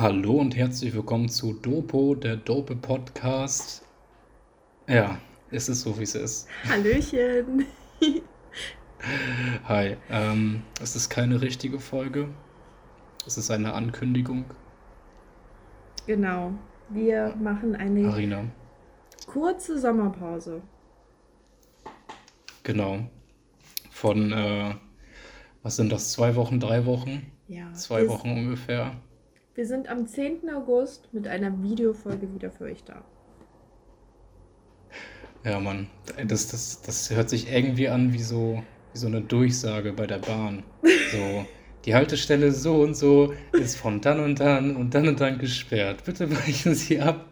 Hallo und herzlich willkommen zu Dopo, der Dope Podcast. Ja, es ist so, wie es ist. Hallöchen. Hi, ähm, es ist keine richtige Folge. Es ist eine Ankündigung. Genau. Wir machen eine Arina, kurze Sommerpause. genau. Von, äh, was sind das, zwei Wochen, drei Wochen? Ja. Zwei Wochen ungefähr. Wir sind am 10. August mit einer Videofolge wieder für euch da. Ja, Mann, das, das, das hört sich irgendwie an wie so, wie so eine Durchsage bei der Bahn. So, die Haltestelle so und so ist von dann und dann und dann und dann gesperrt. Bitte weichen Sie ab.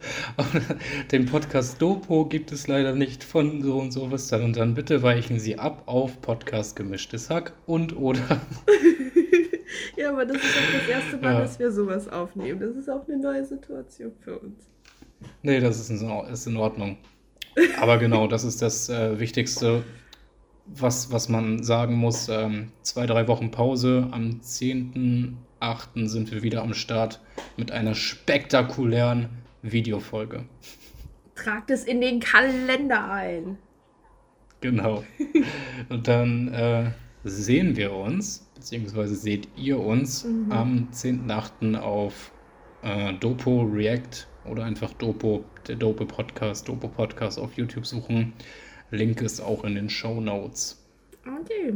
Den Podcast Dopo gibt es leider nicht von so und so bis dann und dann. Bitte weichen Sie ab auf Podcast Gemischtes Hack und oder. ja, aber das ist auch das erste Mal, Ja. dass wir sowas aufnehmen. Das ist auch eine neue Situation für uns. Nee, das ist in, Ordnung. Aber genau, das ist das äh, Wichtigste, was, was man sagen muss. Ähm, zwei, drei Wochen Pause. Am 10.8. sind wir wieder am Start mit einer spektakulären Videofolge. Tragt es in den Kalender ein. Genau. Und dann äh, sehen wir uns, beziehungsweise seht ihr uns Mhm. am 10.8. auf äh, Dopo React oder einfach Dopo, der Dopo Podcast, Dopo Podcast auf YouTube suchen. Link ist auch in den Show Notes. Okay.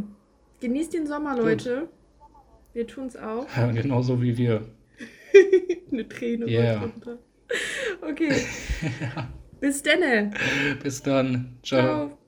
Genießt den Sommer, Leute. Wir tun's auch. Ja, genauso wie wir. eine Träne Yeah. runter. Okay. Bis denne. Bis dann. Ciao. Ciao.